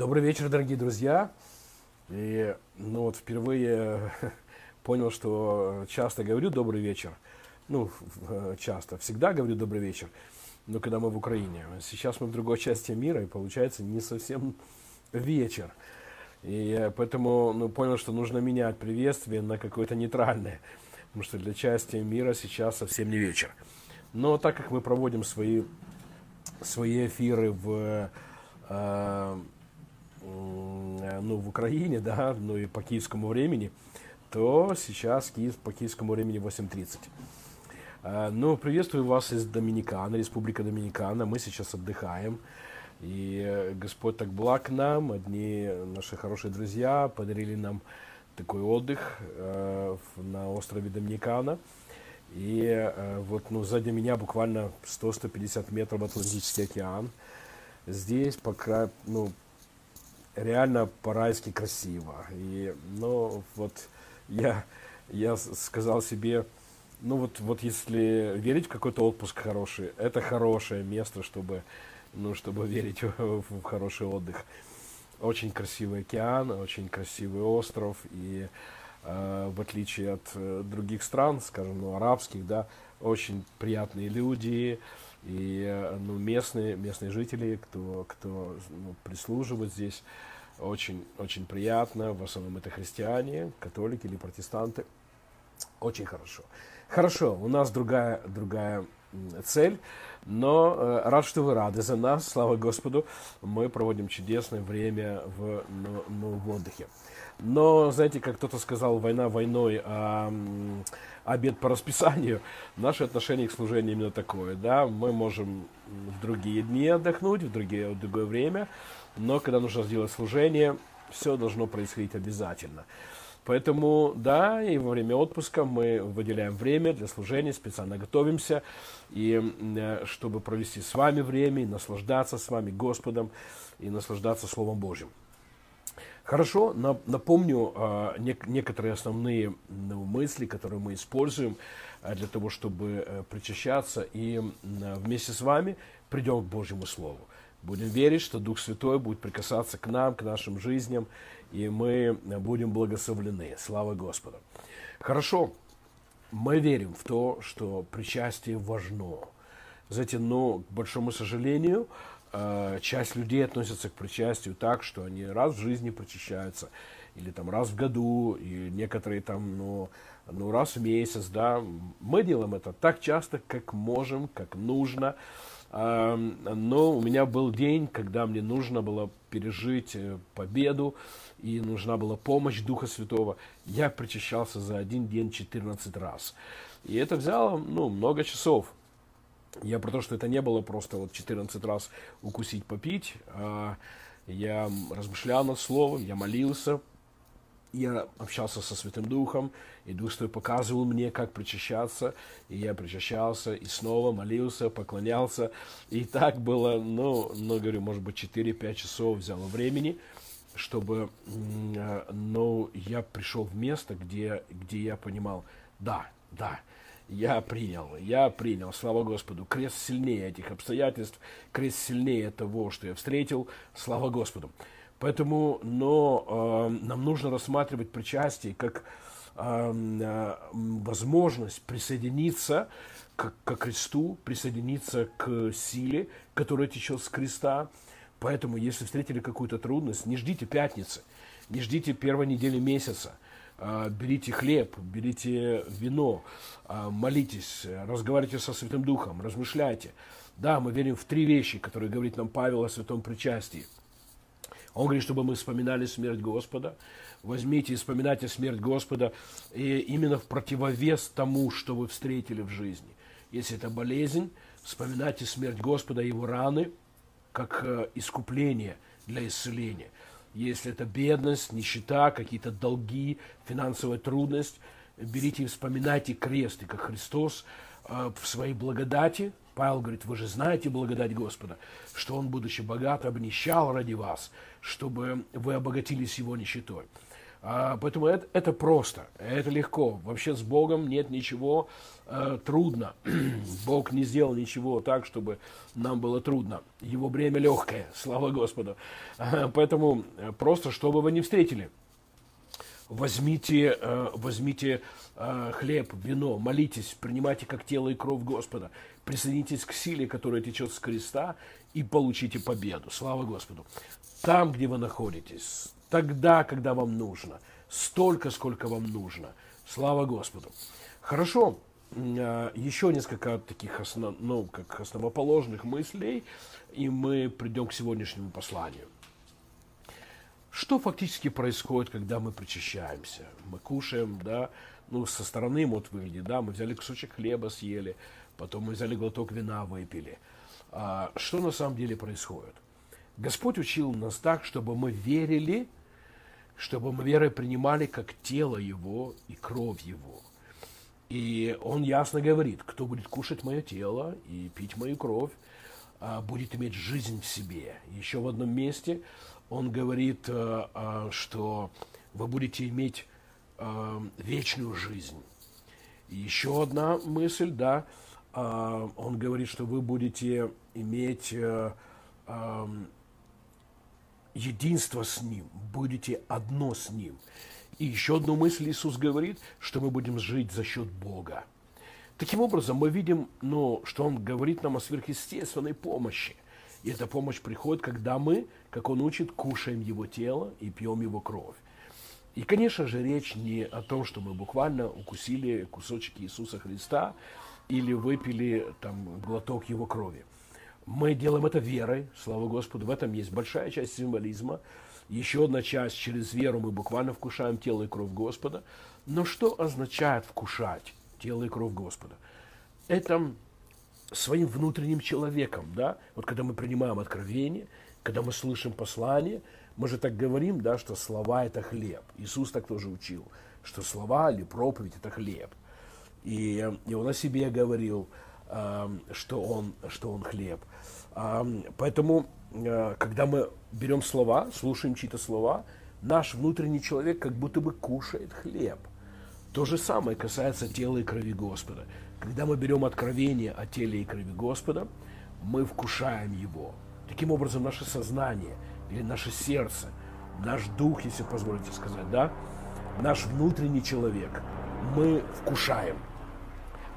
Добрый вечер, дорогие друзья. И ну вот впервые понял, что часто говорю добрый вечер. Ну, часто. Всегда говорю добрый вечер. Но когда мы в Украине. Сейчас мы в другой части мира, и получается не совсем вечер. И поэтому ну, понял, что нужно менять приветствие на какое-то нейтральное. Потому что для части мира сейчас совсем не вечер. Но так как мы проводим свои, свои эфиры в э, ну, в Украине, да, ну и по киевскому времени, то сейчас Киев, по киевскому времени 8.30. А, ну, приветствую вас из Доминикана, Республика Доминикана. Мы сейчас отдыхаем. И Господь так благ нам. Одни наши хорошие друзья подарили нам такой отдых э, на острове Доминикана. И э, вот ну, сзади меня буквально 100-150 метров Атлантический океан. Здесь, по краю, ну, реально по-райски красиво. И, ну, вот я, я сказал себе, ну вот, вот если верить в какой-то отпуск хороший, это хорошее место, чтобы, ну, чтобы верить в, в хороший отдых. Очень красивый океан, очень красивый остров, и э, в отличие от э, других стран, скажем, ну, арабских, да, очень приятные люди, и э, ну, местные, местные жители, кто, кто ну, прислуживает здесь, очень, очень приятно. В основном это христиане, католики или протестанты. Очень хорошо. Хорошо, у нас другая, другая цель, но э, рад, что вы рады за нас, слава Господу. Мы проводим чудесное время в, ну, ну, в отдыхе. Но, знаете, как кто-то сказал, война войной, а обед по расписанию, наше отношение к служению именно такое, да, мы можем в другие дни отдохнуть, в, другие, в другое время, но когда нужно сделать служение, все должно происходить обязательно. Поэтому, да, и во время отпуска мы выделяем время для служения, специально готовимся, и э, чтобы провести с вами время, и наслаждаться с вами Господом, и наслаждаться Словом Божьим. Хорошо, напомню э, некоторые основные ну, мысли, которые мы используем э, для того, чтобы э, причащаться, и вместе с вами придем к Божьему Слову. Будем верить, что Дух Святой будет прикасаться к нам, к нашим жизням, и мы будем благословлены. Слава Господу. Хорошо, мы верим в то, что причастие важно. Знаете, но, к большому сожалению, Э, часть людей относятся к причастию так, что они раз в жизни причащаются, или там раз в году, и некоторые там, ну, ну раз в месяц, да. Мы делаем это так часто, как можем, как нужно. Но у меня был день, когда мне нужно было пережить э, победу, и нужна была помощь Духа Святого. Я причащался за один день 14 раз. И это взяло, ну, много часов. Я про то, что это не было просто вот 14 раз укусить, попить. А я размышлял над словом, я молился, я общался со Святым Духом, и Дух Святой показывал мне, как причащаться, и я причащался, и снова молился, поклонялся, и так было, ну, ну говорю, может быть, 4-5 часов взяло времени, чтобы, ну, я пришел в место, где, где я понимал, да, да, я принял, я принял, слава Господу. Крест сильнее этих обстоятельств, крест сильнее того, что я встретил, слава Господу. Поэтому, но э, нам нужно рассматривать причастие как э, э, возможность присоединиться к, к кресту, присоединиться к силе, которая течет с креста. Поэтому, если встретили какую-то трудность, не ждите пятницы, не ждите первой недели месяца – берите хлеб, берите вино, а, молитесь, разговаривайте со Святым Духом, размышляйте. Да, мы верим в три вещи, которые говорит нам Павел о святом причастии. Он говорит, чтобы мы вспоминали смерть Господа. Возьмите и вспоминайте смерть Господа и именно в противовес тому, что вы встретили в жизни. Если это болезнь, вспоминайте смерть Господа, его раны, как э, искупление для исцеления – если это бедность, нищета, какие-то долги, финансовая трудность, берите и вспоминайте крест, и как Христос э, в своей благодати, Павел говорит, вы же знаете благодать Господа, что Он, будучи богат, обнищал ради вас, чтобы вы обогатились Его нищетой. А, поэтому это, это просто, это легко. Вообще с Богом нет ничего э, трудно. Бог не сделал ничего так, чтобы нам было трудно. Его бремя легкое, слава Господу. А, поэтому э, просто, чтобы вы не встретили, возьмите, э, возьмите э, хлеб, вино, молитесь, принимайте как тело и кровь Господа, присоединитесь к силе, которая течет с креста, и получите победу. Слава Господу. Там, где вы находитесь, тогда, когда вам нужно, столько, сколько вам нужно. Слава Господу. Хорошо, а, еще несколько таких основ, ну, как основоположных мыслей, и мы придем к сегодняшнему посланию. Что фактически происходит, когда мы причащаемся? Мы кушаем, да, ну, со стороны вот выглядит, да, мы взяли кусочек хлеба, съели, потом мы взяли глоток вина, выпили. А, что на самом деле происходит? Господь учил нас так, чтобы мы верили, чтобы мы верой принимали как тело Его и кровь Его. И Он ясно говорит, кто будет кушать мое тело и пить мою кровь, а, будет иметь жизнь в себе. Еще в одном месте Он говорит, а, а, что вы будете иметь вечную жизнь. И еще одна мысль, да, он говорит, что вы будете иметь единство с Ним, будете одно с Ним. И еще одну мысль Иисус говорит, что мы будем жить за счет Бога. Таким образом, мы видим, ну, что Он говорит нам о сверхъестественной помощи. И эта помощь приходит, когда мы, как Он учит, кушаем Его тело и пьем Его кровь. И, конечно же, речь не о том, что мы буквально укусили кусочки Иисуса Христа или выпили там глоток Его крови. Мы делаем это верой, слава Господу. В этом есть большая часть символизма. Еще одна часть, через веру мы буквально вкушаем тело и кровь Господа. Но что означает вкушать тело и кровь Господа? Это своим внутренним человеком, да? Вот когда мы принимаем откровение, когда мы слышим послание, мы же так говорим, да, что слова – это хлеб. Иисус так тоже учил, что слова или проповедь – это хлеб. И, и он о себе говорил – что он, что он хлеб. Поэтому, э, когда мы берем слова, слушаем чьи-то слова, наш внутренний человек как будто бы кушает хлеб. То же самое касается тела и крови Господа. Когда мы берем откровение о теле и крови Господа, мы вкушаем его. Таким образом, наше сознание или наше сердце, наш дух, если позволите сказать, да, наш внутренний человек, мы вкушаем –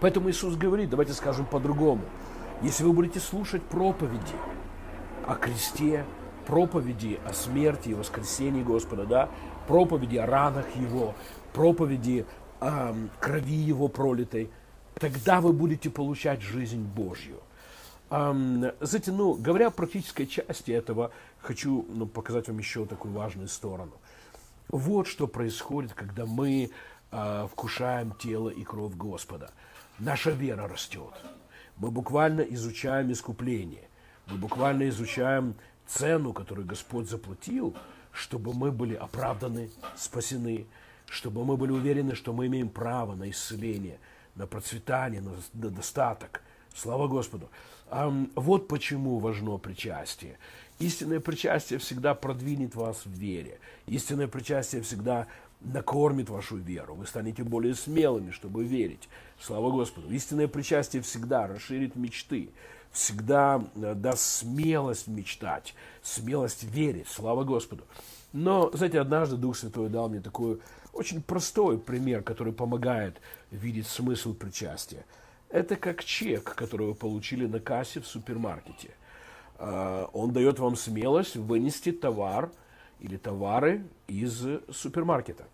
Поэтому Иисус говорит, давайте скажем по-другому. Если вы будете слушать проповеди о кресте, проповеди о смерти и воскресении Господа, да, проповеди о ранах Его, проповеди о крови Его пролитой, тогда вы будете получать жизнь Божью. Знаете, ну, говоря о практической части этого, хочу ну, показать вам еще такую важную сторону. Вот что происходит, когда мы э, вкушаем тело и кровь Господа – наша вера растет. Мы буквально изучаем искупление. Мы буквально изучаем цену, которую Господь заплатил, чтобы мы были оправданы, спасены, чтобы мы были уверены, что мы имеем право на исцеление, на процветание, на, на достаток. Слава Господу. Вот почему важно причастие. Истинное причастие всегда продвинет вас в вере. Истинное причастие всегда накормит вашу веру. Вы станете более смелыми, чтобы верить. Слава Господу. Истинное причастие всегда расширит мечты, всегда э, даст смелость мечтать, смелость верить. Слава Господу. Но, знаете, однажды Дух Святой дал мне такой очень простой пример, который помогает видеть смысл причастия. Это как чек, который вы получили на кассе в супермаркете. Э, он дает вам смелость вынести товар или товары из супермаркета.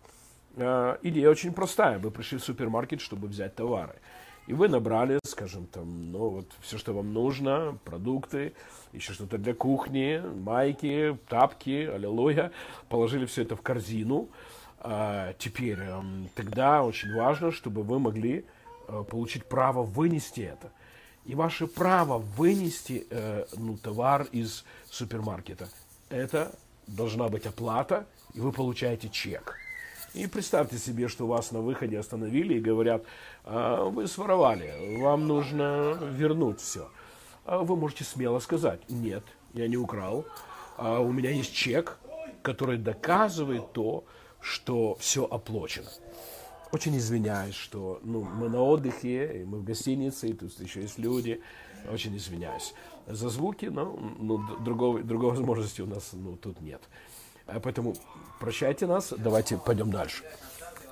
Э, идея очень простая. Вы пришли в супермаркет, чтобы взять товары. И вы набрали, скажем, там, ну, вот все, что вам нужно, продукты, еще что-то для кухни, майки, тапки, аллилуйя, положили все это в корзину. А, теперь, эм, тогда очень важно, чтобы вы могли э, получить право вынести это. И ваше право вынести э, ну, товар из супермаркета, это должна быть оплата, и вы получаете чек. И представьте себе, что вас на выходе остановили и говорят, «А, вы своровали, вам нужно вернуть все. А вы можете смело сказать, нет, я не украл, а у меня есть чек, который доказывает то, что все оплачено. Очень извиняюсь, что ну, мы на отдыхе, и мы в гостинице, и тут еще есть люди. Очень извиняюсь за звуки, но ну, другого, другой возможности у нас ну, тут нет. А поэтому прощайте нас, давайте пойдем дальше.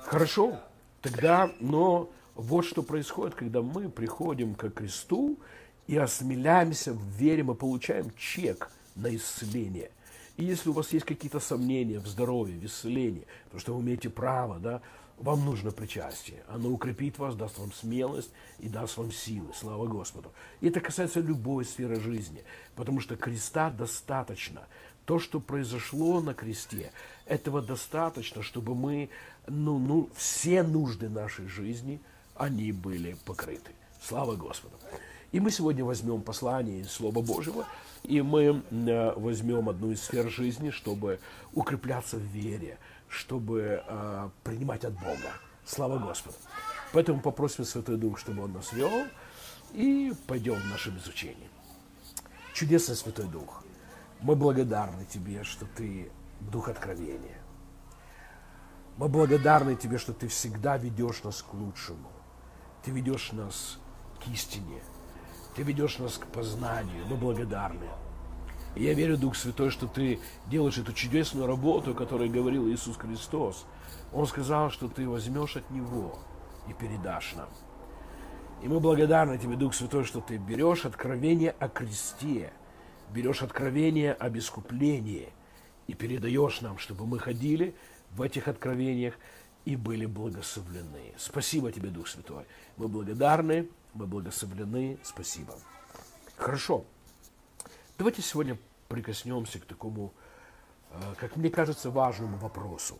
Хорошо, тогда, но вот что происходит, когда мы приходим к кресту и осмеляемся в вере, мы получаем чек на исцеление. И если у вас есть какие-то сомнения в здоровье, в исцелении, то что вы имеете право, да, вам нужно причастие. Оно укрепит вас, даст вам смелость и даст вам силы. Слава Господу. И это касается любой сферы жизни, потому что креста достаточно. То, что произошло на кресте, этого достаточно, чтобы мы, ну, ну, все нужды нашей жизни, они были покрыты. Слава Господу. И мы сегодня возьмем послание Слова Божьего, и мы э, возьмем одну из сфер жизни, чтобы укрепляться в вере, чтобы э, принимать от Бога. Слава Господу. Поэтому попросим Святой Дух, чтобы Он нас вел, и пойдем в нашем изучении. Чудесный Святой Дух, мы благодарны Тебе, что Ты Дух откровения. Мы благодарны Тебе, что Ты всегда ведешь нас к лучшему. Ты ведешь нас к истине. Ты ведешь нас к познанию. Мы благодарны. И я верю, Дух Святой, что ты делаешь эту чудесную работу, о которой говорил Иисус Христос. Он сказал, что ты возьмешь от Него и передашь нам. И мы благодарны Тебе, Дух Святой, что Ты берешь откровение о кресте, берешь откровение об искуплении и передаешь нам, чтобы мы ходили в этих откровениях и были благословлены. Спасибо Тебе, Дух Святой. Мы благодарны, мы благословлены. Спасибо. Хорошо. Давайте сегодня прикоснемся к такому, э, как мне кажется, важному вопросу.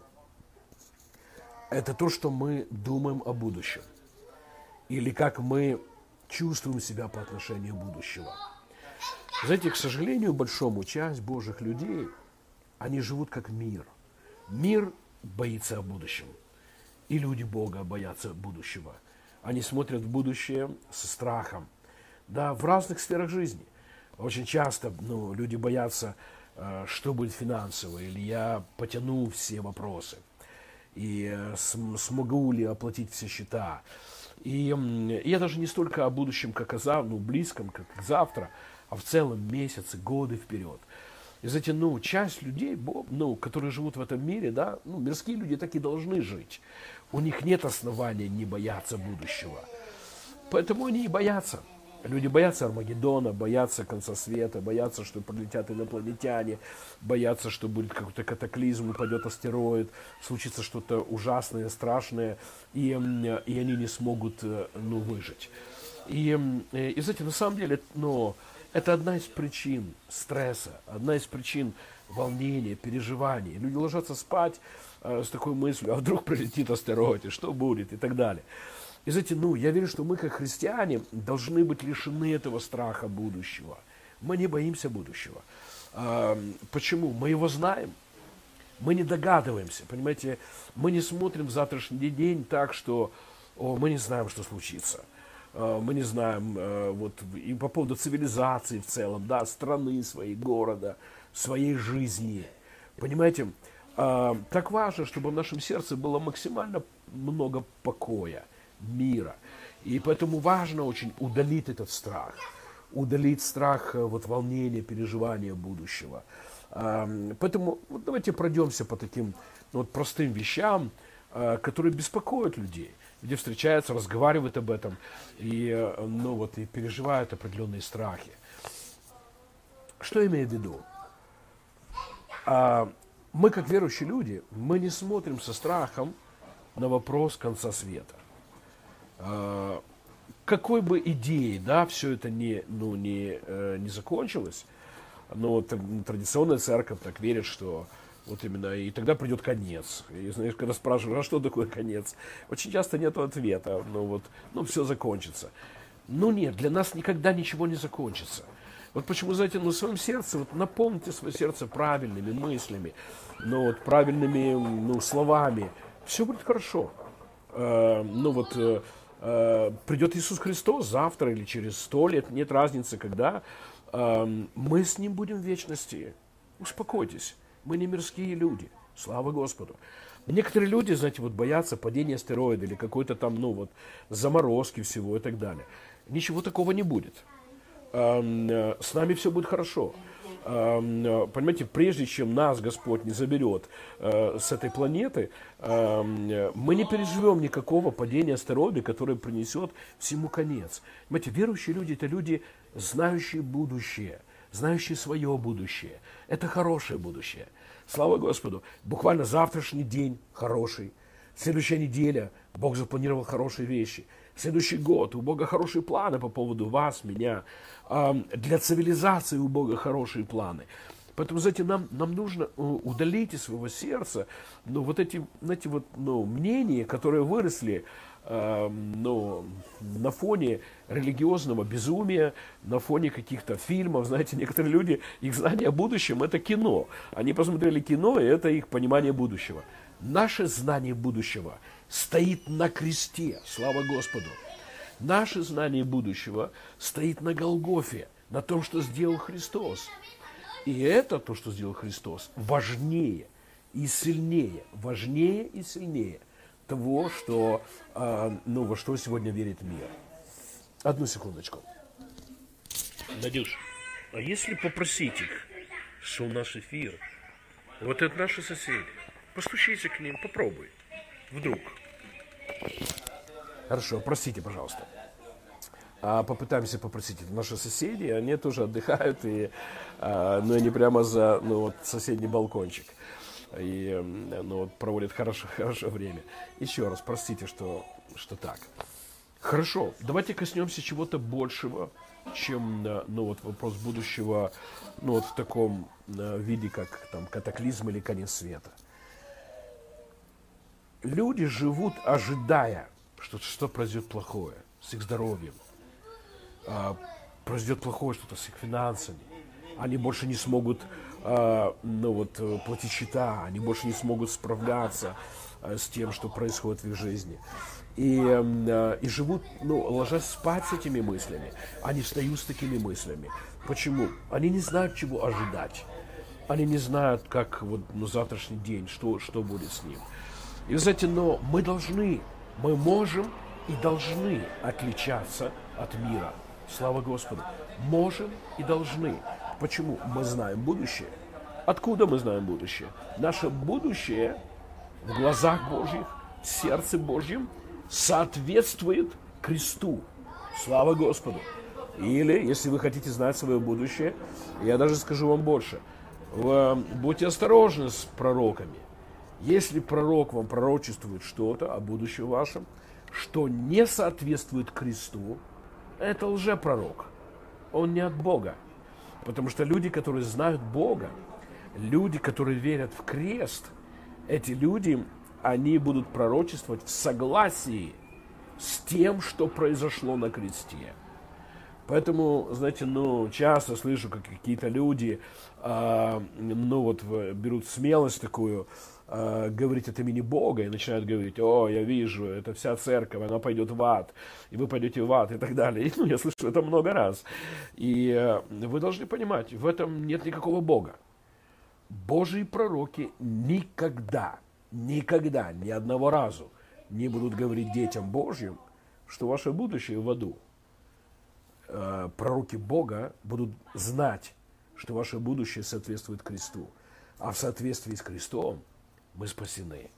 Это то, что мы думаем о будущем. Или как мы чувствуем себя по отношению будущего. Знаете, к сожалению, большому часть Божьих людей, они живут как мир. Мир боится о будущем. И люди Бога боятся будущего. Они смотрят в будущее со страхом. Да, в разных сферах жизни – очень часто ну, люди боятся, э, что будет финансово, или я потяну все вопросы, и э, смогу ли оплатить все счета. И я даже не столько о будущем, как о зав... ну, близком, как завтра, а в целом месяцы, годы вперед. И знаете, ну, часть людей, ну, которые живут в этом мире, да, ну, мирские люди так и должны жить. У них нет основания не бояться будущего. Поэтому они и боятся. Люди боятся Армагеддона, боятся конца света, боятся, что прилетят инопланетяне, боятся, что будет какой-то катаклизм, упадет астероид, случится что-то ужасное, страшное, и, и они не смогут э, ну, выжить. И, э, и знаете, на самом деле, ну, это одна из причин стресса, одна из причин волнения, переживаний. Люди ложатся спать э, с такой мыслью, а вдруг прилетит астероид, и что будет, и так далее. И знаете, ну, я верю, что мы, как христиане, должны быть лишены этого страха будущего. Мы не боимся будущего. А, почему? Мы его знаем. Мы не догадываемся, понимаете, мы не смотрим в завтрашний день так, что о, мы не знаем, что случится. А, мы не знаем, а, вот, и по поводу цивилизации в целом, да, страны своей, города, своей жизни. Понимаете, так важно, чтобы в нашем сердце было максимально много покоя мира. И поэтому важно очень удалить этот страх, удалить страх, э, вот, волнение, переживания будущего. Поэтому вот давайте пройдемся по таким вот, простым вещам, э, которые беспокоят людей, где встречаются, разговаривают об этом и, э, ну, вот, и переживают определенные страхи. Что имею в виду? А, мы, как верующие люди, мы не смотрим со страхом на вопрос конца света. А, какой бы идеей, да, все это не, ну, не, э, не закончилось, но традиционная церковь так верит, что вот именно, и тогда придет конец. И знаешь, когда спрашивают, а что такое конец? Очень часто нет ответа, ну вот, ну все закончится. Ну нет, для нас никогда ничего не закончится. Вот почему, знаете, в своем сердце, вот наполните свое сердце правильными мыслями, ну, вот, правильными ну, словами. Все будет хорошо. Э, ну, вот, э, э, придет Иисус Христос завтра или через сто лет, нет разницы, когда, э, мы с Ним будем в вечности. Успокойтесь, мы не мирские люди, слава Господу. Некоторые люди, знаете, вот боятся падения астероида или какой-то там, ну вот, заморозки всего и так далее. Ничего такого не будет. Э, с нами все будет хорошо. Э, понимаете, прежде чем нас Господь не заберет э, с этой планеты, мы не переживем никакого падения астероида, которое принесет всему конец. Понимаете, верующие люди – это люди, знающие будущее, знающие свое будущее. Это хорошее будущее. Слава Господу. Буквально завтрашний день хороший. Следующая неделя Бог запланировал хорошие вещи – следующий год. У Бога хорошие планы по поводу вас, меня. Для цивилизации у Бога хорошие планы. Поэтому, знаете, нам, нам нужно э, удалить из своего сердца ну, вот эти, знаете, вот, ну, мнения, которые выросли ну, на фоне религиозного безумия, на фоне каких-то фильмов. Знаете, некоторые люди, их знание о будущем – это кино. Они посмотрели кино, и это их понимание будущего. Наше знание будущего – стоит на кресте, слава Господу. Наше знание будущего стоит на Голгофе, на том, что сделал Христос. И это то, что сделал Христос, важнее и сильнее, важнее и сильнее того, что, э, ну, во что сегодня верит мир. Одну секундочку. Надюш, а если попросить их, что у нас эфир, вот это наши соседи, постучите к ним, попробуй. Вдруг. Хорошо, простите, пожалуйста. А попытаемся попросить. Это наши соседи, они тоже отдыхают, и, а, ну, они прямо за ну, вот, соседний балкончик. И ну, вот, проводят хорошо, хорошее время. Еще раз, простите, что, что так. Хорошо, давайте коснемся чего-то большего, чем ну, вот, вопрос будущего ну, вот, в таком виде, как там, катаклизм или конец света люди живут, ожидая, что что произойдет плохое с их здоровьем, а, произойдет плохое что-то с их финансами. Они больше не смогут а, ну, вот, э, платить счета, они больше не смогут справляться а, с тем, что происходит в их жизни. И, а, и живут, ну, ложась спать с этими мыслями. Они встают с такими мыслями. Почему? Они не знают, чего ожидать. Они не знают, как вот, ну, завтрашний день, что, что будет с ним. И, знаете, но мы должны, мы можем и должны отличаться от мира. Слава Господу. Можем и должны. Почему? Мы знаем будущее. Откуда мы знаем будущее? Наше будущее в глазах Божьих, в сердце Божьем соответствует кресту. Слава Господу. Или, если вы хотите знать свое будущее, я даже скажу вам больше. Вы, будьте осторожны с пророками. Если пророк вам пророчествует что-то о будущем вашем, что не соответствует кресту, это лжепророк. Он не от Бога. Потому что люди, которые знают Бога, люди, которые верят в крест, эти люди, они будут пророчествовать в согласии с тем, что произошло на кресте. Поэтому, знаете, ну, часто слышу, как какие-то люди, э, ну, вот, берут смелость такую, э, говорить от имени Бога и начинают говорить, о, я вижу, это вся церковь, она пойдет в ад, и вы пойдете в ад и так далее. И, ну, я слышу это много раз. И э, вы должны понимать, в этом нет никакого Бога. Божьи пророки никогда, никогда, ни одного разу не будут говорить детям Божьим, что ваше будущее в аду. Э, пророки Бога будут знать, что ваше будущее соответствует кресту. А в соответствии с крестом мы спасены.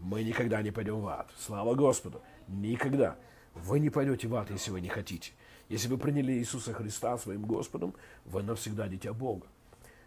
Мы никогда не пойдем в ад. Слава Господу. Никогда. Вы не пойдете в ад, если вы не хотите. Если вы приняли Иисуса Христа своим Господом, вы навсегда дитя Бога.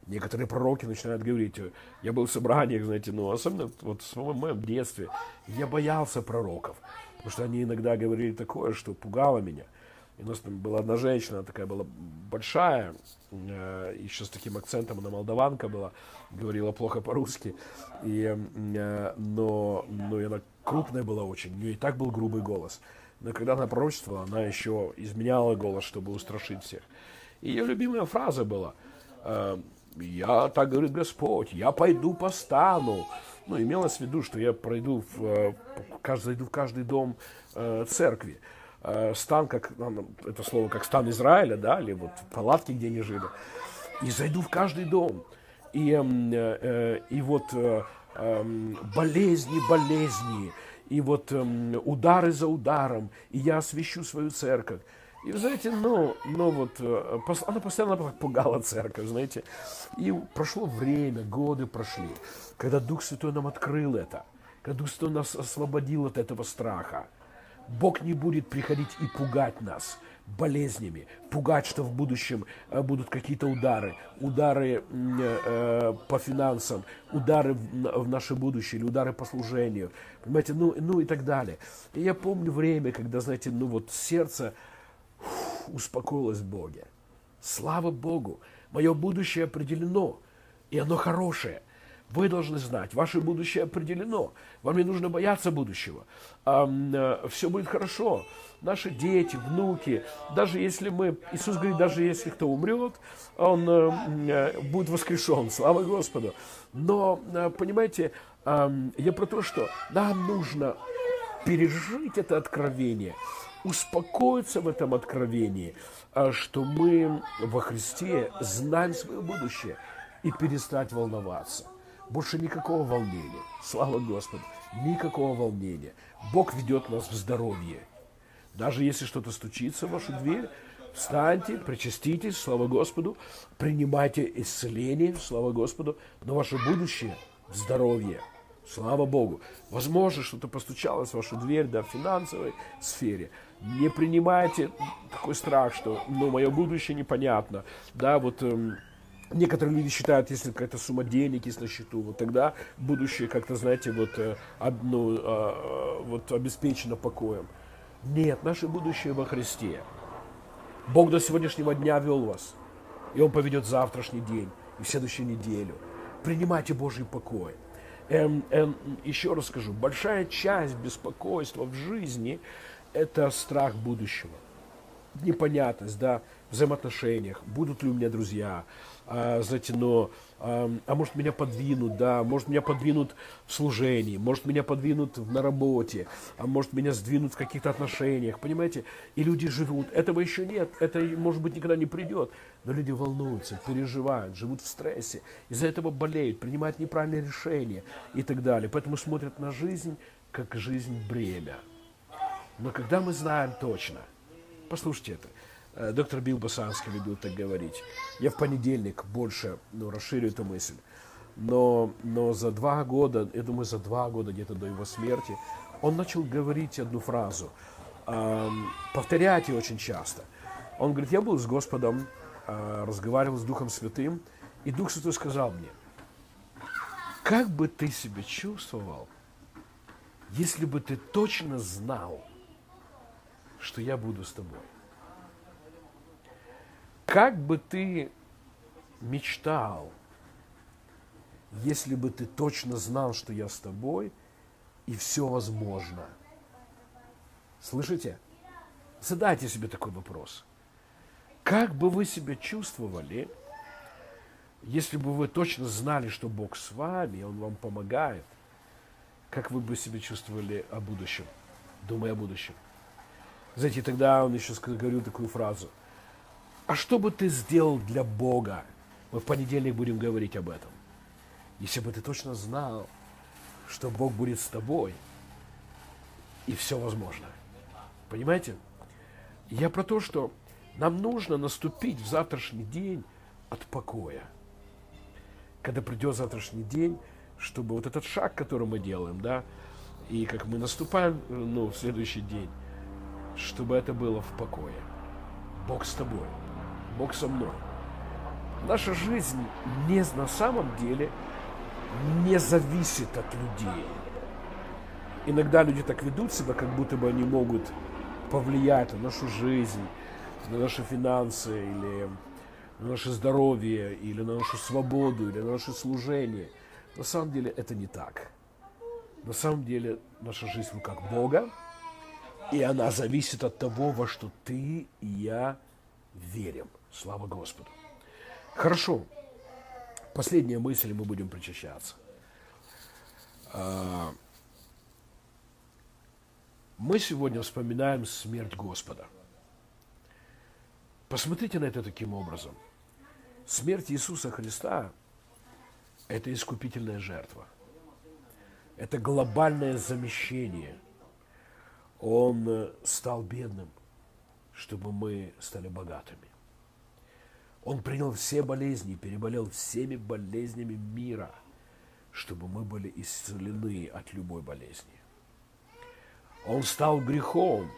Некоторые пророки начинают говорить, я был в собраниях, знаете, ну, особенно вот в моем детстве, я боялся пророков, потому что они иногда говорили такое, что пугало меня – и у нас там была одна женщина, такая была большая, э, еще с таким акцентом, она молдаванка была, говорила плохо по-русски, и, э, но, но и она крупная была очень, у нее и так был грубый голос. Но когда она пророчествовала, она еще изменяла голос, чтобы устрашить всех. Ее любимая фраза была, э, я, так говорит Господь, я пойду по стану. Ну, имелось в виду, что я пройду, в, э, каждый, зайду в каждый дом э, церкви. Э, стан, как это слово, как стан Израиля, да, или вот палатки, где они жили, и зайду в каждый дом. И, эм, э, и вот, э, эм, болезни, болезни, и вот эм, удары за ударом, и я освящу свою церковь. И вы знаете, ну, ну вот, э, она постоянно пугала церковь, знаете. И прошло время, годы прошли, когда Дух Святой нам открыл это, когда Дух Святой нас освободил от этого страха. Бог не будет приходить и пугать нас болезнями, пугать, что в будущем э, будут какие-то удары, удары э, по финансам, удары в наше будущее или удары по служению, понимаете, ну, ну и так далее. И я помню время, когда, знаете, ну вот сердце фух, успокоилось в Боге. Слава Богу, мое будущее определено, и оно хорошее – вы должны знать, ваше будущее определено. Вам не нужно бояться будущего. Э, Все будет хорошо. Наши дети, внуки, даже если мы, Иисус говорит, даже если кто умрет, он э, э, будет воскрешен. Слава Господу. Но, понимаете, я про то, что нам нужно пережить это откровение, успокоиться в этом откровении, что мы во Христе знаем свое будущее и перестать волноваться. Больше никакого волнения. Слава Господу. Никакого волнения. Бог ведет нас в здоровье. Даже если что-то стучится в вашу дверь, встаньте, причаститесь, слава Господу, принимайте исцеление, слава Господу, но ваше будущее в здоровье. Слава Богу. Возможно, что-то постучалось в вашу дверь, да, в финансовой сфере. Не принимайте такой страх, что, ну, мое будущее непонятно, да, вот эм, Некоторые люди считают, если какая-то сумма денег есть на счету, вот тогда будущее как-то, знаете, вот, ну, вот обеспечено покоем. Нет, наше будущее во Христе. Бог до сегодняшнего дня вел вас, и Он поведет завтрашний день и следующую неделю. Принимайте Божий покой. Эм, эм, еще раз скажу, большая часть беспокойства в жизни – это страх будущего. Непонятность, да, в взаимоотношениях, будут ли у меня друзья, а, знаете, но, а, а может меня подвинут, да, может меня подвинут в служении, может меня подвинут на работе, а может меня сдвинут в каких-то отношениях, понимаете? И люди живут, этого еще нет, это, может быть, никогда не придет, но люди волнуются, переживают, живут в стрессе, из-за этого болеют, принимают неправильные решения и так далее. Поэтому смотрят на жизнь, как жизнь бремя. Но когда мы знаем точно, послушайте это, Э, доктор Билл Басанский любил так говорить. Я в понедельник больше ну, расширю эту мысль. Но, но за два года, я думаю, за два года где-то до его смерти, он начал говорить одну фразу, эм, повторять ее очень часто. Он говорит, я был с Господом, э, разговаривал с Духом Святым, и Дух Святой сказал мне, как бы ты себя чувствовал, если бы ты точно знал, что я буду с тобой? Как бы ты мечтал, если бы ты точно знал, что я с тобой, и все возможно. Слышите? Задайте себе такой вопрос. Как бы вы себя чувствовали, если бы вы точно знали, что Бог с вами, Он вам помогает, как вы бы себя чувствовали о будущем, думая о будущем? Знаете, тогда он еще говорил такую фразу – а что бы ты сделал для Бога? Мы в понедельник будем говорить об этом. Если бы ты точно знал, что Бог будет с тобой, и все возможно. Понимаете? Я про то, что нам нужно наступить в завтрашний день от покоя. Когда придет завтрашний день, чтобы вот этот шаг, который мы делаем, да, и как мы наступаем ну, в следующий день, чтобы это было в покое. Бог с тобой. Бог со мной. Наша жизнь не на самом деле не зависит от людей. Иногда люди так ведут себя, как будто бы они могут повлиять на нашу жизнь, на наши финансы, или на наше здоровье, или на нашу свободу, или на наше служение. На самом деле это не так. На самом деле наша жизнь в руках Бога, и она зависит от того, во что ты и я верим. Слава Господу. Хорошо. Последняя мысль, мы будем причащаться. А, мы сегодня вспоминаем смерть Господа. Посмотрите на это таким образом. Смерть Иисуса Христа – это искупительная жертва. Это глобальное замещение. Он э, стал бедным, чтобы мы стали богатыми. Он принял все болезни, переболел всеми болезнями мира, чтобы мы были исцелены от любой болезни. Он стал грехом,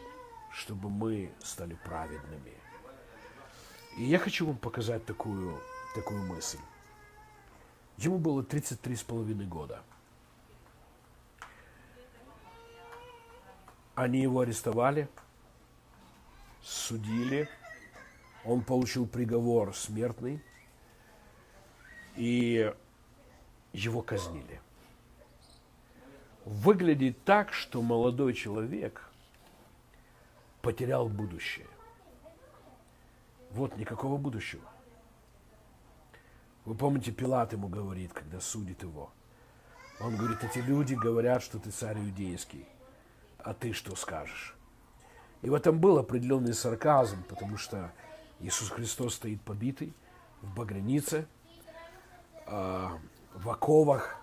чтобы мы стали праведными. И я хочу вам показать такую, такую мысль. Ему было 33 с половиной года. Они его арестовали, судили, он получил приговор смертный, и его казнили. Выглядит так, что молодой человек потерял будущее. Вот никакого будущего. Вы помните, Пилат ему говорит, когда судит его. Он говорит, эти люди говорят, что ты царь иудейский, а ты что скажешь? И в этом был определенный сарказм, потому что Иисус Христос стоит побитый в багрянице, а, в оковах,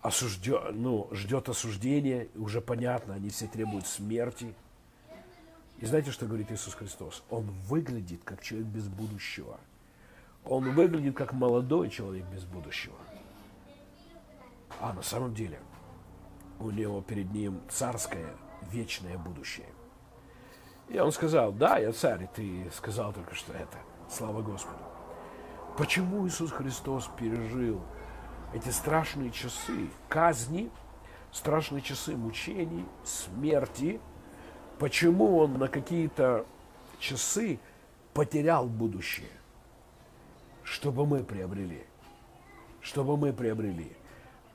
осужден, ну, ждет осуждения, уже понятно, они все требуют смерти. И знаете, что говорит Иисус Христос? Он выглядит как человек без будущего. Он выглядит как молодой человек без будущего. А на самом деле у него перед ним царское вечное будущее. И он сказал, да, я царь, и ты сказал только что это. Слава Господу. Почему Иисус Христос пережил эти страшные часы казни, страшные часы мучений, смерти? Почему он на какие-то часы потерял будущее? Чтобы мы приобрели. Чтобы мы приобрели.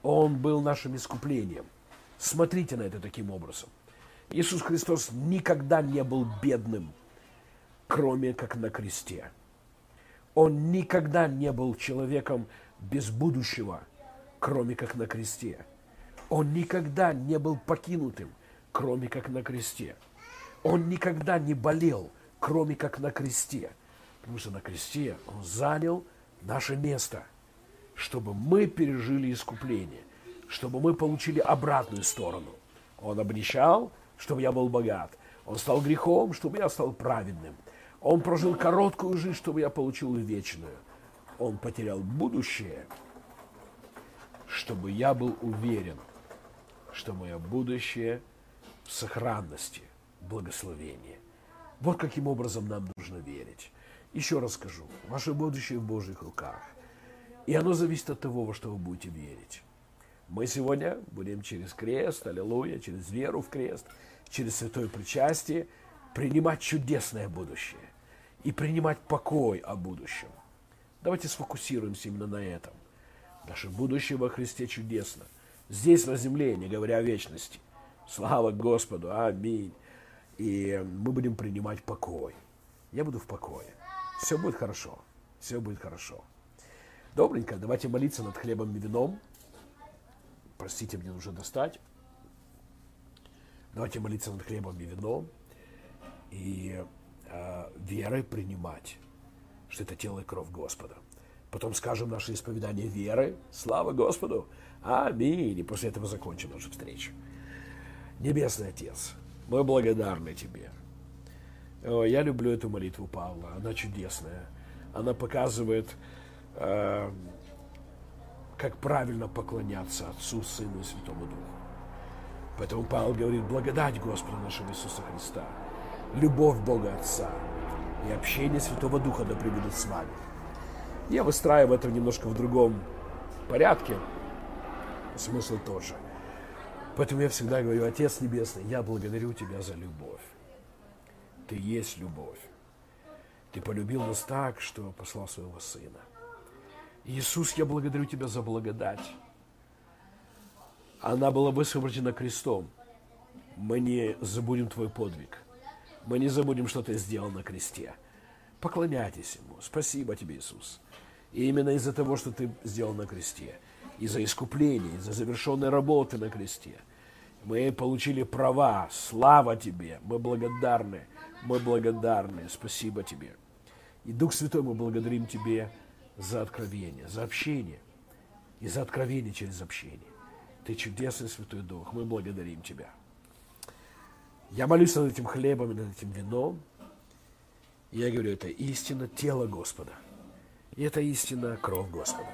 Он был нашим искуплением. Смотрите на это таким образом – Иисус Христос никогда не был бедным, кроме как на кресте. Он никогда не был человеком без будущего, кроме как на кресте. Он никогда не был покинутым, кроме как на кресте. Он никогда не болел, кроме как на кресте. Потому что на кресте Он занял наше место, чтобы мы пережили искупление, чтобы мы получили обратную сторону. Он обнищал, чтобы я был богат. Он стал грехом, чтобы я стал праведным. Он прожил короткую жизнь, чтобы я получил вечную. Он потерял будущее, чтобы я был уверен, что мое будущее в сохранности, благословении. Вот каким образом нам нужно верить. Еще раз скажу, ваше будущее в Божьих руках. И оно зависит от того, во что вы будете верить. Мы сегодня будем через крест, аллилуйя, через веру в крест – через святое причастие принимать чудесное будущее и принимать покой о будущем. Давайте сфокусируемся именно на этом. Наше будущее во Христе чудесно. Здесь, на земле, не говоря о вечности. Слава Господу, аминь. И мы будем принимать покой. Я буду в покое. Все будет хорошо. Все будет хорошо. Добренько, давайте молиться над хлебом и вином. Простите, мне нужно достать. Давайте молиться над хлебом и вином и э, верой принимать, что это тело и кровь Господа. Потом скажем наше исповедание веры. Слава Господу! Аминь! И после этого закончим нашу встречу. Небесный Отец, мы благодарны Тебе. Я люблю эту молитву Павла. Она чудесная. Она показывает, э, как правильно поклоняться Отцу, Сыну и Святому Духу. Поэтому Павел говорит, благодать Господа нашего Иисуса Христа, любовь Бога Отца и общение Святого Духа да пребудет с вами. Я выстраиваю это немножко в другом порядке, смысл тот же. Поэтому я всегда говорю, Отец Небесный, я благодарю Тебя за любовь. Ты есть любовь. Ты полюбил нас так, что послал своего Сына. Иисус, я благодарю Тебя за благодать она была высвобождена крестом. Мы не забудем твой подвиг. Мы не забудем, что ты сделал на кресте. Поклоняйтесь Ему. Спасибо тебе, Иисус. И именно из-за того, что ты сделал на кресте, из-за искупления, из-за завершенной работы на кресте, мы получили права. Слава тебе. Мы благодарны. Мы благодарны. Спасибо тебе. И Дух Святой, мы благодарим тебе за откровение, за общение и за откровение через общение. Ты чудесный Святой Дух. Мы благодарим Тебя. Я молюсь над этим хлебом и над этим вином. Я говорю, это истина тела Господа. И это истина кровь Господа.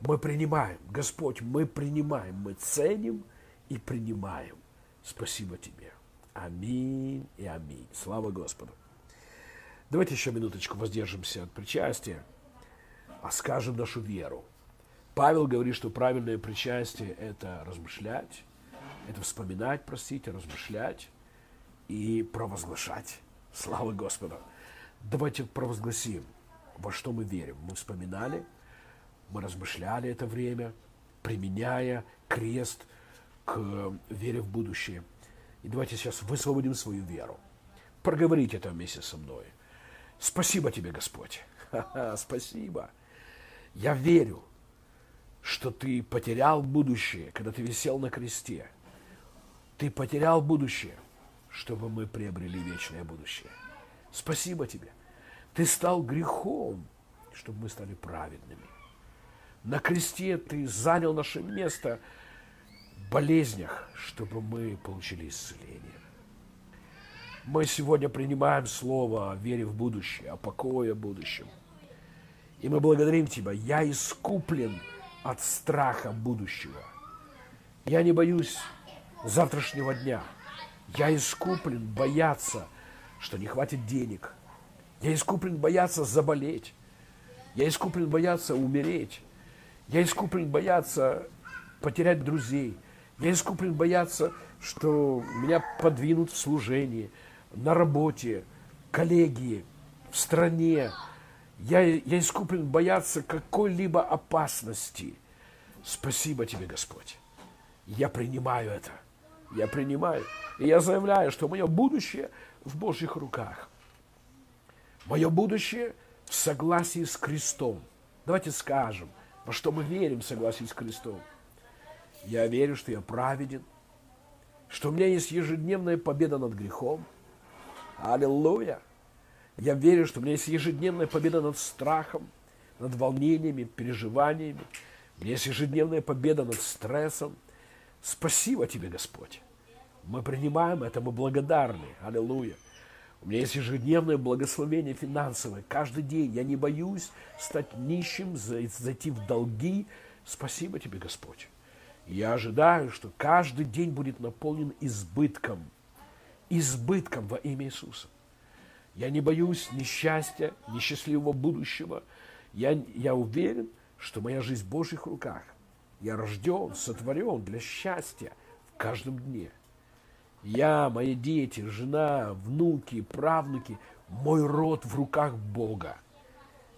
Мы принимаем, Господь, мы принимаем, мы ценим и принимаем. Спасибо Тебе. Аминь и аминь. Слава Господу. Давайте еще минуточку воздержимся от причастия, а скажем нашу веру. Павел говорит, что правильное причастие – это размышлять, это вспоминать, простите, размышлять и провозглашать. Слава Господу. Давайте провозгласим, во что мы верим. Мы вспоминали, мы размышляли это время, применяя крест к вере в будущее. И давайте сейчас высвободим свою веру. Проговорите это вместе со мной. Спасибо тебе, Господь. Ха-ха, спасибо. Я верю, что ты потерял будущее, когда ты висел на кресте. Ты потерял будущее, чтобы мы приобрели вечное будущее. Спасибо тебе. Ты стал грехом, чтобы мы стали праведными. На кресте ты занял наше место в болезнях, чтобы мы получили исцеление. Мы сегодня принимаем слово о вере в будущее, о покое будущем. И мы благодарим Тебя. Я искуплен от страха будущего. Я не боюсь завтрашнего дня. Я искуплен бояться, что не хватит денег. Я искуплен бояться заболеть. Я искуплен бояться умереть. Я искуплен бояться потерять друзей. Я искуплен бояться, что меня подвинут в служении – на работе, коллеги, в стране. Я, я искуплен бояться какой-либо опасности. Спасибо тебе, Господь. Я принимаю это. Я принимаю. И я заявляю, что мое будущее в Божьих руках. Мое будущее в согласии с крестом. Давайте скажем, во что мы верим в согласии с крестом. Я верю, что я праведен, что у меня есть ежедневная победа над грехом – Аллилуйя! Я верю, что у меня есть ежедневная победа над страхом, над волнениями, переживаниями. У меня есть ежедневная победа над стрессом. Спасибо тебе, Господь. Мы принимаем это, мы благодарны. Аллилуйя. У меня есть ежедневное благословение финансовое. Каждый день я не боюсь стать нищим, зайти в долги. Спасибо тебе, Господь. Я ожидаю, что каждый день будет наполнен избытком – избытком во имя Иисуса. Я не боюсь ни счастья, ни счастливого будущего. Я, я уверен, что моя жизнь в Божьих руках. Я рожден, сотворен для счастья в каждом дне. Я, мои дети, жена, внуки, правнуки, мой род в руках Бога.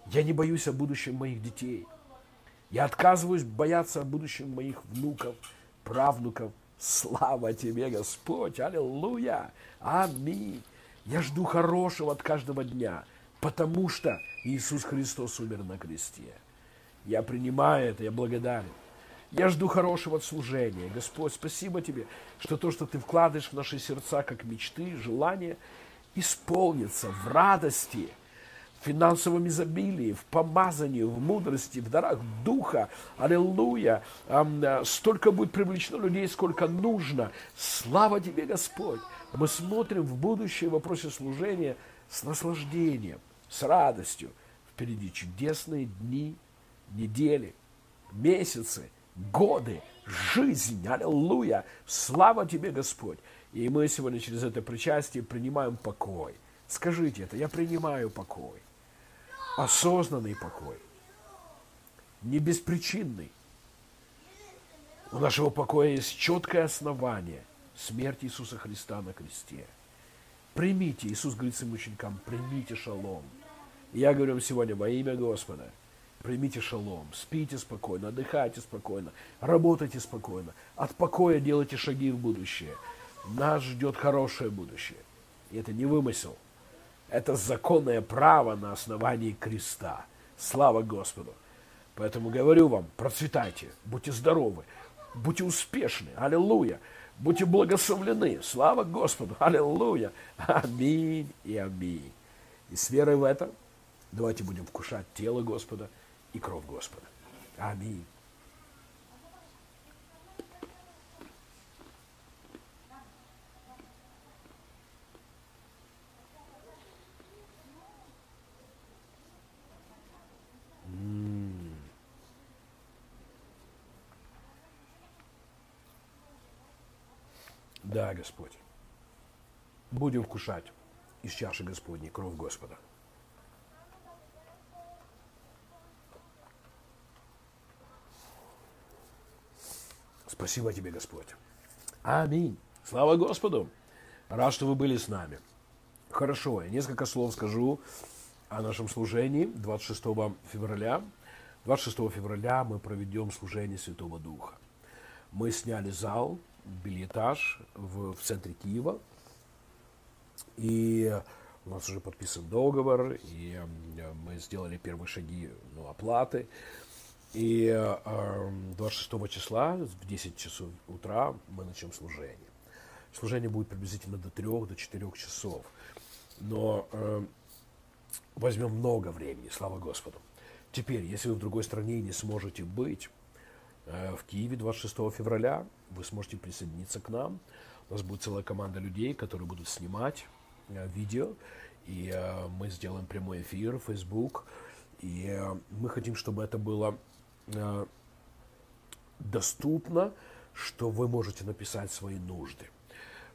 Я не боюсь о будущем моих детей. Я отказываюсь бояться о будущем моих внуков, правнуков, Слава тебе, Господь! Аллилуйя! Аминь! Я жду хорошего от каждого дня, потому что Иисус Христос умер на кресте. Я принимаю это, я благодарен. Я жду хорошего от служения. Господь, спасибо Тебе, что то, что Ты вкладываешь в наши сердца, как мечты, желания, исполнится в радости – финансовом изобилии, в помазании, в мудрости, в дарах Духа. Аллилуйя. Э, столько будет привлечено людей, сколько нужно. Слава тебе, Господь. Мы смотрим в будущее в вопросе служения с наслаждением, с радостью. Впереди чудесные дни, недели, месяцы, годы, жизнь. Аллилуйя. Слава тебе, Господь. И мы сегодня через это причастие принимаем покой. Скажите это, я принимаю покой осознанный покой, не беспричинный. У нашего покоя есть четкое основание – смерть Иисуса Христа на кресте. Примите, Иисус говорит своим ученикам, примите шалом. Я говорю вам сегодня во имя Господа, примите шалом, спите спокойно, отдыхайте спокойно, работайте спокойно, от покоя делайте шаги в будущее. Нас ждет хорошее будущее. И это не вымысел – это законное право на основании креста. Слава Господу. Поэтому говорю вам, процветайте, будьте здоровы, будьте успешны. Аллилуйя. Будьте благословлены. Слава Господу. Аллилуйя. Аминь и аминь. И с верой в это давайте будем вкушать тело Господа и кровь Господа. Аминь. Да, Господь. Будем вкушать из чаши Господней кровь Господа. Спасибо тебе, Господь. Аминь. Слава Господу. Рад, что вы были с нами. Хорошо, я несколько слов скажу о нашем служении 26 февраля. 26 февраля мы проведем служение Святого Духа. Мы сняли зал, билетаж в, в центре Киева. И у нас уже подписан договор, и мы сделали первые шаги ну, оплаты. И э, 26 числа в 10 часов утра мы начнем служение. Служение будет приблизительно до 3 до 4 часов. Но э, возьмем много времени, слава Господу. Теперь, если вы в другой стране не сможете быть, э, в Киеве 26 февраля вы сможете присоединиться к нам. У нас будет целая команда людей, которые будут снимать э, видео, и э, мы сделаем прямой эфир в Facebook. И э, мы хотим, чтобы это было Э, доступно, что вы можете написать свои нужды.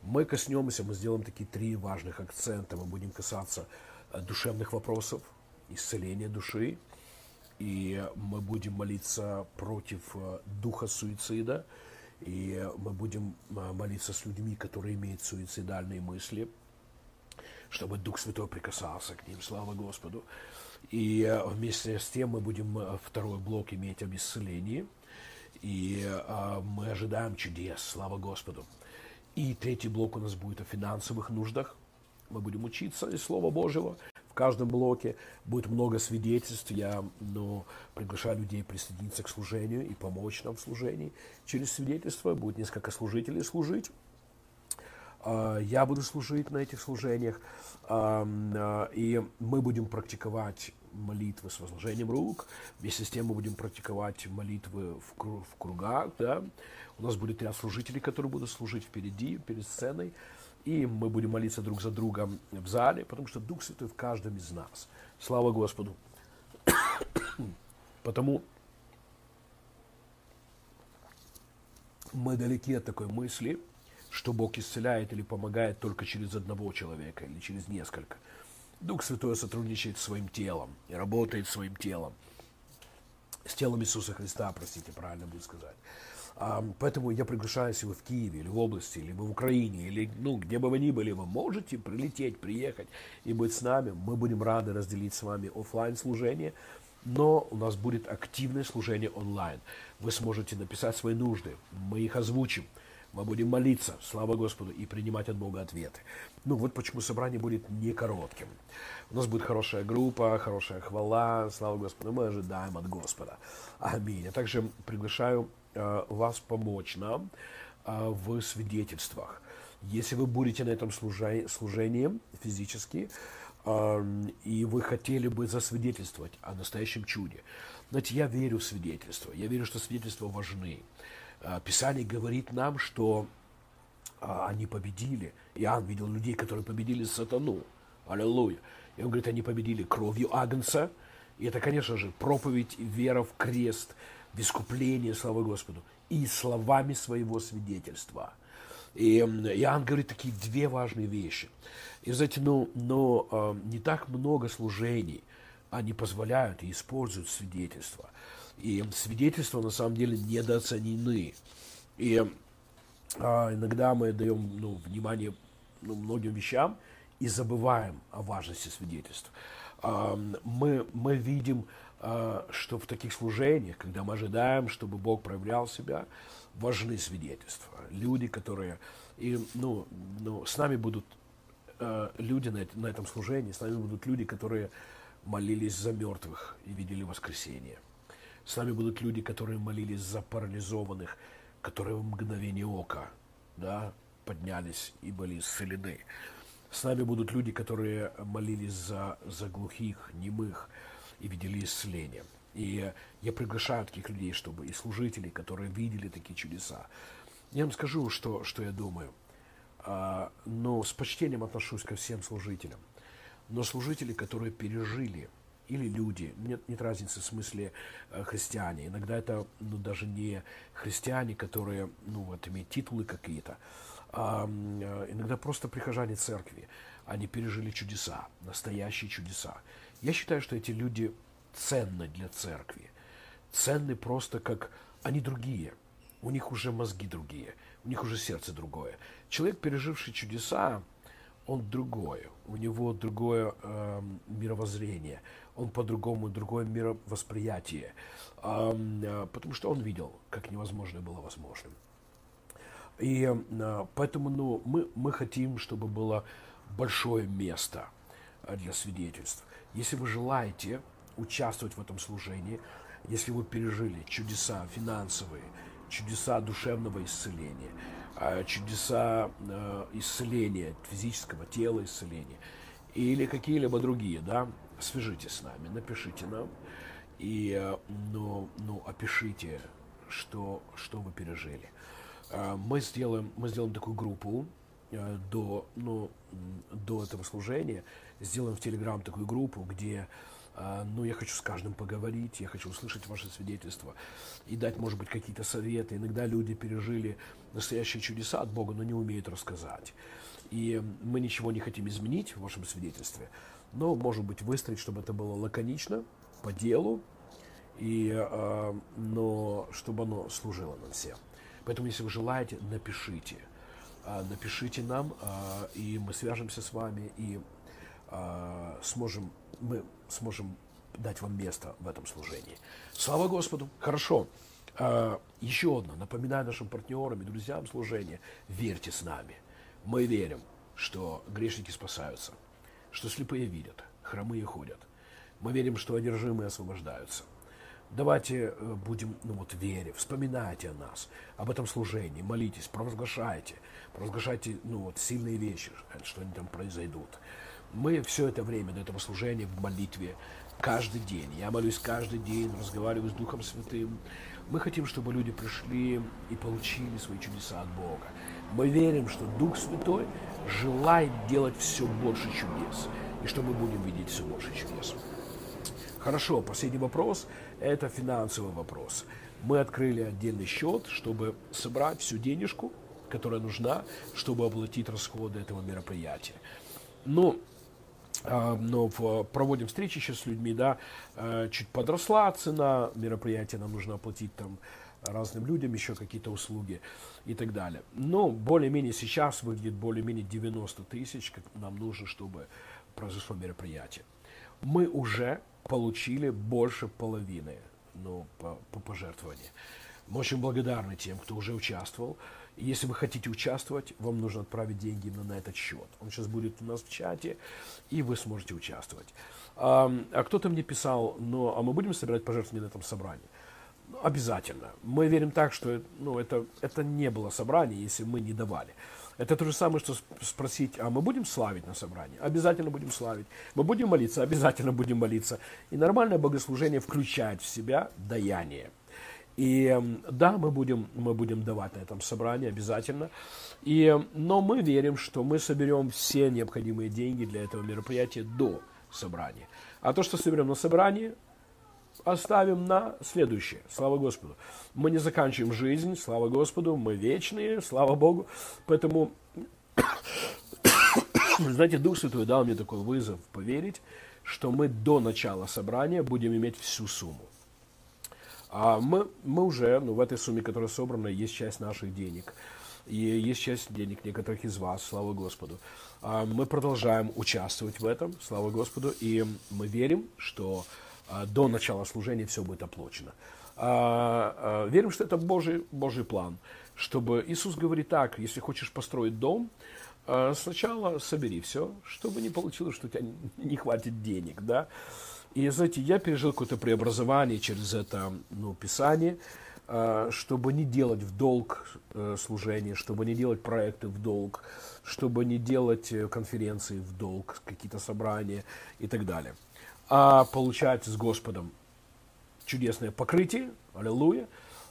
Мы коснемся, мы сделаем такие три важных акцента. Мы будем касаться э, душевных вопросов, исцеления души, и мы будем молиться против э, духа суицида, и мы будем молиться с людьми, которые имеют суицидальные мысли, чтобы Дух Святой прикасался к ним. Слава Господу. И э, вместе с тем мы будем э, второй блок иметь об исцелении. И мы ожидаем чудес, слава Господу. И третий блок у нас будет о финансовых нуждах. Мы будем учиться из Слова Божьего. Каждом блоке будет много свидетельств. Я ну, приглашаю людей присоединиться к служению и помочь нам в служении. Через свидетельство будет несколько служителей служить. А, я буду служить на этих служениях, а, и мы будем практиковать молитвы с возложением рук. Вместе с тем мы будем практиковать молитвы в, кругах. Да? У нас будет ряд служителей, которые будут служить впереди, перед сценой. И мы будем молиться друг за другом в зале, потому что Дух Святой в каждом из нас. Слава Господу. Потому мы далеки от такой мысли – что Бог исцеляет или помогает только через одного человека или через несколько. Дух Святой сотрудничает своим телом и работает своим телом. С телом Иисуса Христа, простите, правильно будет сказать. Поэтому я приглашаю, если вы в Киеве, или в области, или в Украине, или ну, где бы вы ни были, вы можете прилететь, приехать и быть с нами. Мы будем рады разделить с вами офлайн служение, но у нас будет активное служение онлайн. Вы сможете написать свои нужды, мы их озвучим. Мы будем молиться, слава Господу, и принимать от Бога ответы. Ну вот почему собрание будет не коротким. У нас будет хорошая группа, хорошая хвала, слава Господу. Мы ожидаем от Господа. Аминь. Я также приглашаю вас помочь нам э, в свидетельствах. Если вы будете на этом служении физически, э, и вы хотели бы засвидетельствовать о настоящем чуде, знаете, я верю в свидетельство. Я верю, что свидетельства важны. А, Писание говорит нам, что они победили. Иоанн видел людей, которые победили сатану. Аллилуйя. И он говорит, они победили кровью Агнца. И это, конечно же, проповедь вера в крест, в искупление, слава Господу, и словами своего свидетельства. И Иоанн говорит такие две важные вещи. И, знаете, ну, но э, не так много служений они позволяют и используют свидетельства. И свидетельства на самом деле недооценены. И а, иногда мы даем ну, внимание ну, многим вещам и забываем о важности свидетельств. А, мы, мы видим, что в таких служениях, когда мы ожидаем, чтобы Бог проявлял себя, важны свидетельства. Люди, которые... И, ну, ну, с нами будут э, люди на этом служении, с нами будут люди, которые молились за мертвых и видели воскресение. С нами будут люди, которые молились за парализованных, которые в мгновение ока да, поднялись и были исцелены. С нами будут люди, которые молились за, за глухих, немых и видели исцеление. И я приглашаю таких людей, чтобы и служителей, которые видели такие чудеса. Я вам скажу, что, что я думаю. А, но с почтением отношусь ко всем служителям. Но служители, которые пережили или люди, нет, нет разницы в смысле э, христиане. Иногда это ну, даже не христиане, которые ну, вот, имеют титулы какие-то, а, э, иногда просто прихожане церкви, они пережили чудеса, настоящие чудеса. Я считаю, что эти люди ценны для церкви, ценны просто как они другие, у них уже мозги другие, у них уже сердце другое. Человек, переживший чудеса, он другой, у него другое э, мировоззрение, он по-другому, другое мировосприятие, э, потому что он видел, как невозможное было возможным. И э, поэтому ну, мы, мы хотим, чтобы было большое место для свидетельств. Если вы желаете участвовать в этом служении, если вы пережили чудеса финансовые, чудеса душевного исцеления, а, чудеса э, исцеления физического тела, исцеления, или какие-либо другие, да, свяжитесь с нами, напишите нам и э, ну, ну, опишите, что, что вы пережили. А, мы сделаем, мы сделаем такую группу э, до, ну, до этого служения, сделаем в Телеграм такую группу, где а, но я хочу с каждым поговорить, я хочу услышать ваши свидетельства и дать, может быть, какие-то советы. Иногда люди пережили настоящие чудеса от Бога, но не умеют рассказать. И мы ничего не хотим изменить в вашем свидетельстве, но, может быть, выстроить, чтобы это было лаконично, по делу, и, э, но чтобы оно служило нам всем. Поэтому, если вы желаете, напишите. Э, напишите нам, э, и мы свяжемся с вами, и э, сможем мы сможем дать вам место в этом служении. Слава Господу! Хорошо. А, еще одно. Напоминаю нашим партнерам и друзьям служения. Верьте с нами. Мы верим, что грешники спасаются, что слепые видят, хромые ходят. Мы верим, что одержимые освобождаются. Давайте э, будем, ну вот, вере, вспоминайте о нас, об этом служении, молитесь, провозглашайте, провозглашайте, ну вот, сильные вещи, что они там произойдут. Мы все это время до этого служения в молитве, каждый день. Я молюсь каждый день, разговариваю с Духом Святым. Мы хотим, чтобы люди пришли и получили свои чудеса от Бога. Мы верим, что Дух Святой желает делать все больше чудес, и что мы будем видеть все больше чудес. Хорошо, последний вопрос – это финансовый вопрос. Мы открыли отдельный счет, чтобы собрать всю денежку, которая нужна, чтобы оплатить расходы этого мероприятия. Но а, но проводим встречи сейчас с людьми, да, э, чуть подросла цена мероприятия, нам нужно оплатить там разным людям еще какие-то услуги и так далее. Но более-менее сейчас выглядит более-менее 90 тысяч, как нам нужно, чтобы произошло мероприятие. Мы уже получили больше половины ну, по, по пожертвованию. Мы очень благодарны тем, кто уже участвовал. Если вы хотите участвовать, вам нужно отправить деньги именно на этот счет. Он сейчас будет у нас в чате, и вы сможете участвовать. А, а кто-то мне писал, ну, а мы будем собирать пожертвования на этом собрании? Ну, обязательно. Мы верим так, что ну, это, это не было собрание, если мы не давали. Это то же самое, что спросить, а мы будем славить на собрании? Обязательно будем славить. Мы будем молиться? Обязательно будем молиться. И нормальное богослужение включает в себя даяние. И да, мы будем, мы будем давать на этом собрании обязательно. И, но мы верим, что мы соберем все необходимые деньги для этого мероприятия до собрания. А то, что соберем на собрании, оставим на следующее. Слава Господу. Мы не заканчиваем жизнь, слава Господу, мы вечные, слава Богу. Поэтому, знаете, Дух Святой дал мне такой вызов поверить, что мы до начала собрания будем иметь всю сумму. А мы, мы уже, ну, в этой сумме, которая собрана, есть часть наших денег. И есть часть денег некоторых из вас, слава Господу. А мы продолжаем участвовать в этом, слава Господу, и мы верим, что а, до начала служения все будет оплачено. А, верим, что это Божий, Божий план, чтобы Иисус говорит так, если хочешь построить дом, сначала собери все, чтобы не получилось, что у тебя не хватит денег, да, и, знаете, я пережил какое-то преобразование через это ну, Писание, а, чтобы не делать в долг э, служение, чтобы не делать проекты в долг, чтобы не делать э, конференции в долг, какие-то собрания и так далее. А получать с Господом чудесное покрытие, аллилуйя,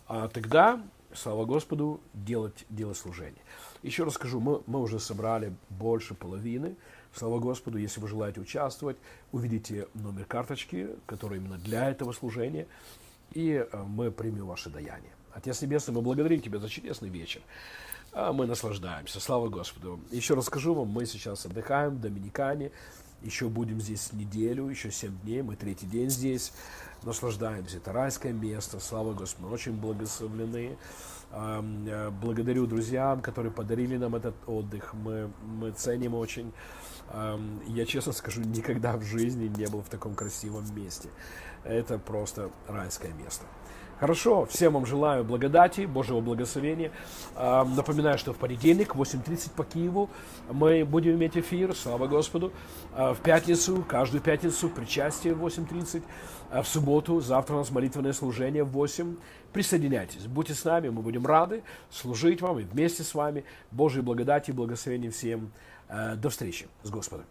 а тогда, слава Господу, делать, делать служение. Еще раз скажу, мы, мы уже собрали больше половины, Слава Господу, если вы желаете участвовать, увидите номер карточки, который именно для этого служения, и э, мы примем ваше даяние. Отец Небесный, мы благодарим Тебя за чудесный вечер. а мы наслаждаемся. Слава Господу. Еще расскажу вам, мы сейчас отдыхаем в Доминикане, еще будем здесь неделю, еще семь дней, мы третий день здесь, наслаждаемся. Это райское место, слава Господу, очень благословлены. Э, благодарю друзьям, которые подарили нам этот отдых, мы, мы ценим очень. Я честно скажу, никогда в жизни не был в таком красивом месте. Это просто райское место. Хорошо, всем вам желаю благодати, Божьего благословения. Напоминаю, что в понедельник, 8.30 по Киеву, мы будем иметь эфир, слава Господу. А, в пятницу, каждую пятницу, причастие в 8.30. А в субботу, завтра у нас молитвенное служение в 8. Присоединяйтесь, будьте с нами, мы будем рады служить вам и вместе с вами. Божьей благодати и благословения всем. Э, до встречи с Господом.